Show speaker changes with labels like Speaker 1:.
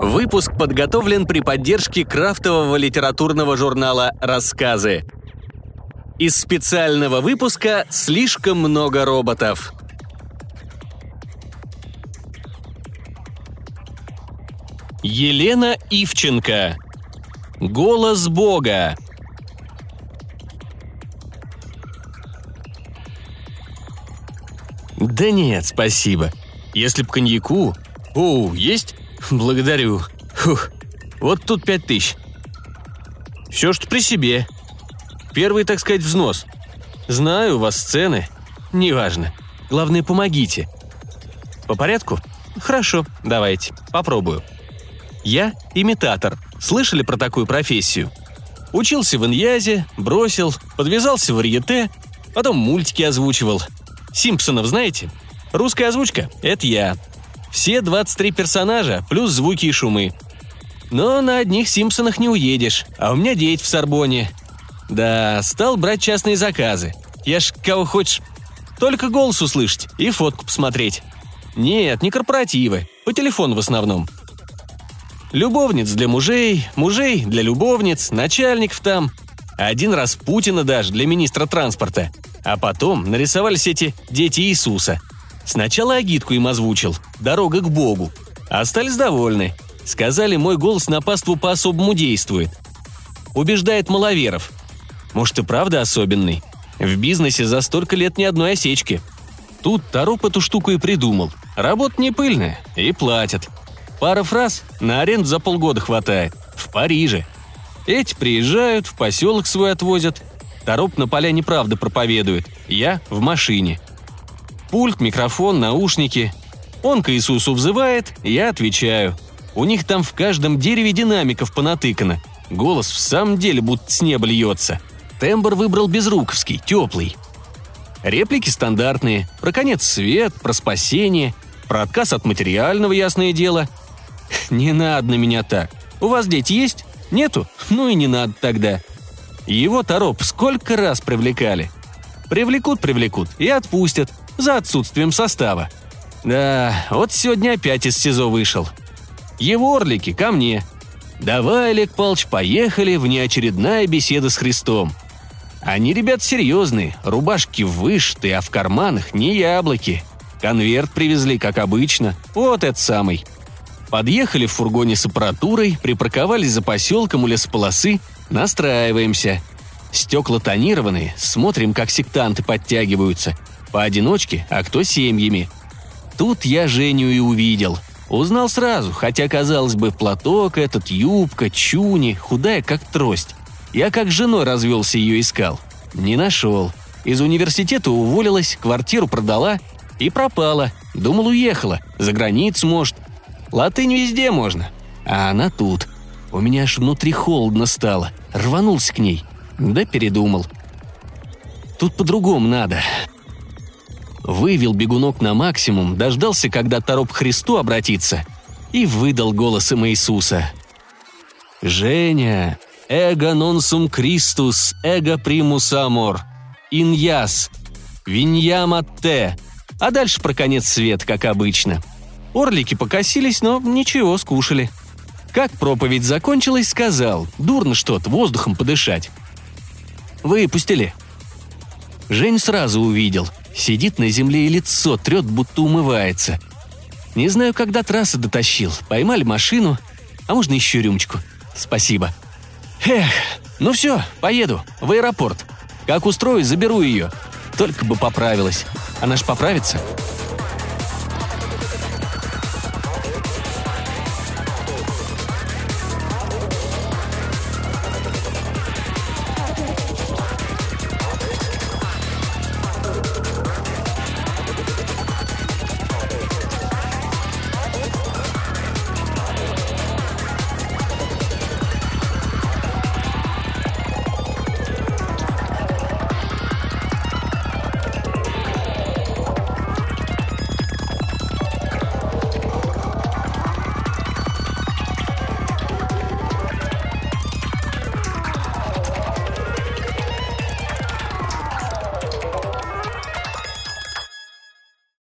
Speaker 1: Выпуск подготовлен при поддержке крафтового литературного журнала «Рассказы». Из специального выпуска «Слишком много роботов». Елена Ивченко. Голос Бога. Да нет, спасибо. Если б коньяку... О, есть? Благодарю. Фух. Вот тут пять тысяч. Все, что при себе. Первый, так сказать, взнос. Знаю, у вас цены. Неважно. Главное, помогите. По порядку? Хорошо, давайте. Попробую. Я имитатор. Слышали про такую профессию? Учился в Иньязе, бросил, подвязался в варьете, потом мультики озвучивал. Симпсонов знаете? Русская озвучка – это я. Все 23 персонажа, плюс звуки и шумы. Но на одних Симпсонах не уедешь, а у меня дети в Сорбоне. Да, стал брать частные заказы. Я ж кого хочешь, только голос услышать и фотку посмотреть. Нет, не корпоративы, по телефону в основном. Любовниц для мужей, мужей для любовниц, начальников там. Один раз Путина даже для министра транспорта. А потом нарисовались эти дети Иисуса. Сначала агитку им озвучил «Дорога к Богу». Остались довольны. Сказали, мой голос на паству по-особому действует. Убеждает маловеров. Может и правда особенный. В бизнесе за столько лет ни одной осечки. Тут Тороп эту штуку и придумал. Работа не пыльная, и платят. Пара фраз на аренду за полгода хватает. В Париже. Эти приезжают, в поселок свой отвозят. Тороп на поляне правда проповедует. Я в машине. Пульт, микрофон, наушники. Он к Иисусу взывает, я отвечаю. У них там в каждом дереве динамиков понатыкано. Голос в самом деле будто с неба льется. Тембр выбрал безруковский, теплый. Реплики стандартные. Про конец свет, про спасение, про отказ от материального, ясное дело. Не надо на меня так. У вас дети есть? Нету? Ну и не надо тогда. Его тороп сколько раз привлекали. Привлекут, привлекут и отпустят за отсутствием состава. Да, вот сегодня опять из СИЗО вышел. Его орлики ко мне. Давай, Олег Палч, поехали в неочередная беседа с Христом. Они, ребят, серьезные, рубашки вышитые, а в карманах не яблоки. Конверт привезли, как обычно, вот этот самый – Подъехали в фургоне с аппаратурой, припарковались за поселком у лесополосы, настраиваемся. Стекла тонированные, смотрим, как сектанты подтягиваются. Поодиночке, а кто семьями. Тут я Женю и увидел. Узнал сразу, хотя, казалось бы, платок этот, юбка, чуни, худая, как трость. Я как женой развелся ее искал. Не нашел. Из университета уволилась, квартиру продала и пропала. Думал, уехала. За границу, может. Латынь везде можно. А она тут. У меня аж внутри холодно стало. Рванулся к ней. Да передумал. Тут по-другому надо. Вывел бегунок на максимум, дождался, когда тороп к Христу обратится, и выдал голосом Иисуса. «Женя, эго нонсум Кристус, эго примус амор, иньяс, виньяматте». А дальше про конец свет, как обычно – Орлики покосились, но ничего, скушали. Как проповедь закончилась, сказал, дурно что-то, воздухом подышать. Выпустили. Жень сразу увидел. Сидит на земле и лицо трет, будто умывается. Не знаю, когда трассы дотащил. Поймали машину, а можно еще рюмочку. Спасибо. Эх, ну все, поеду, в аэропорт. Как устроюсь, заберу ее. Только бы поправилась. Она ж поправится.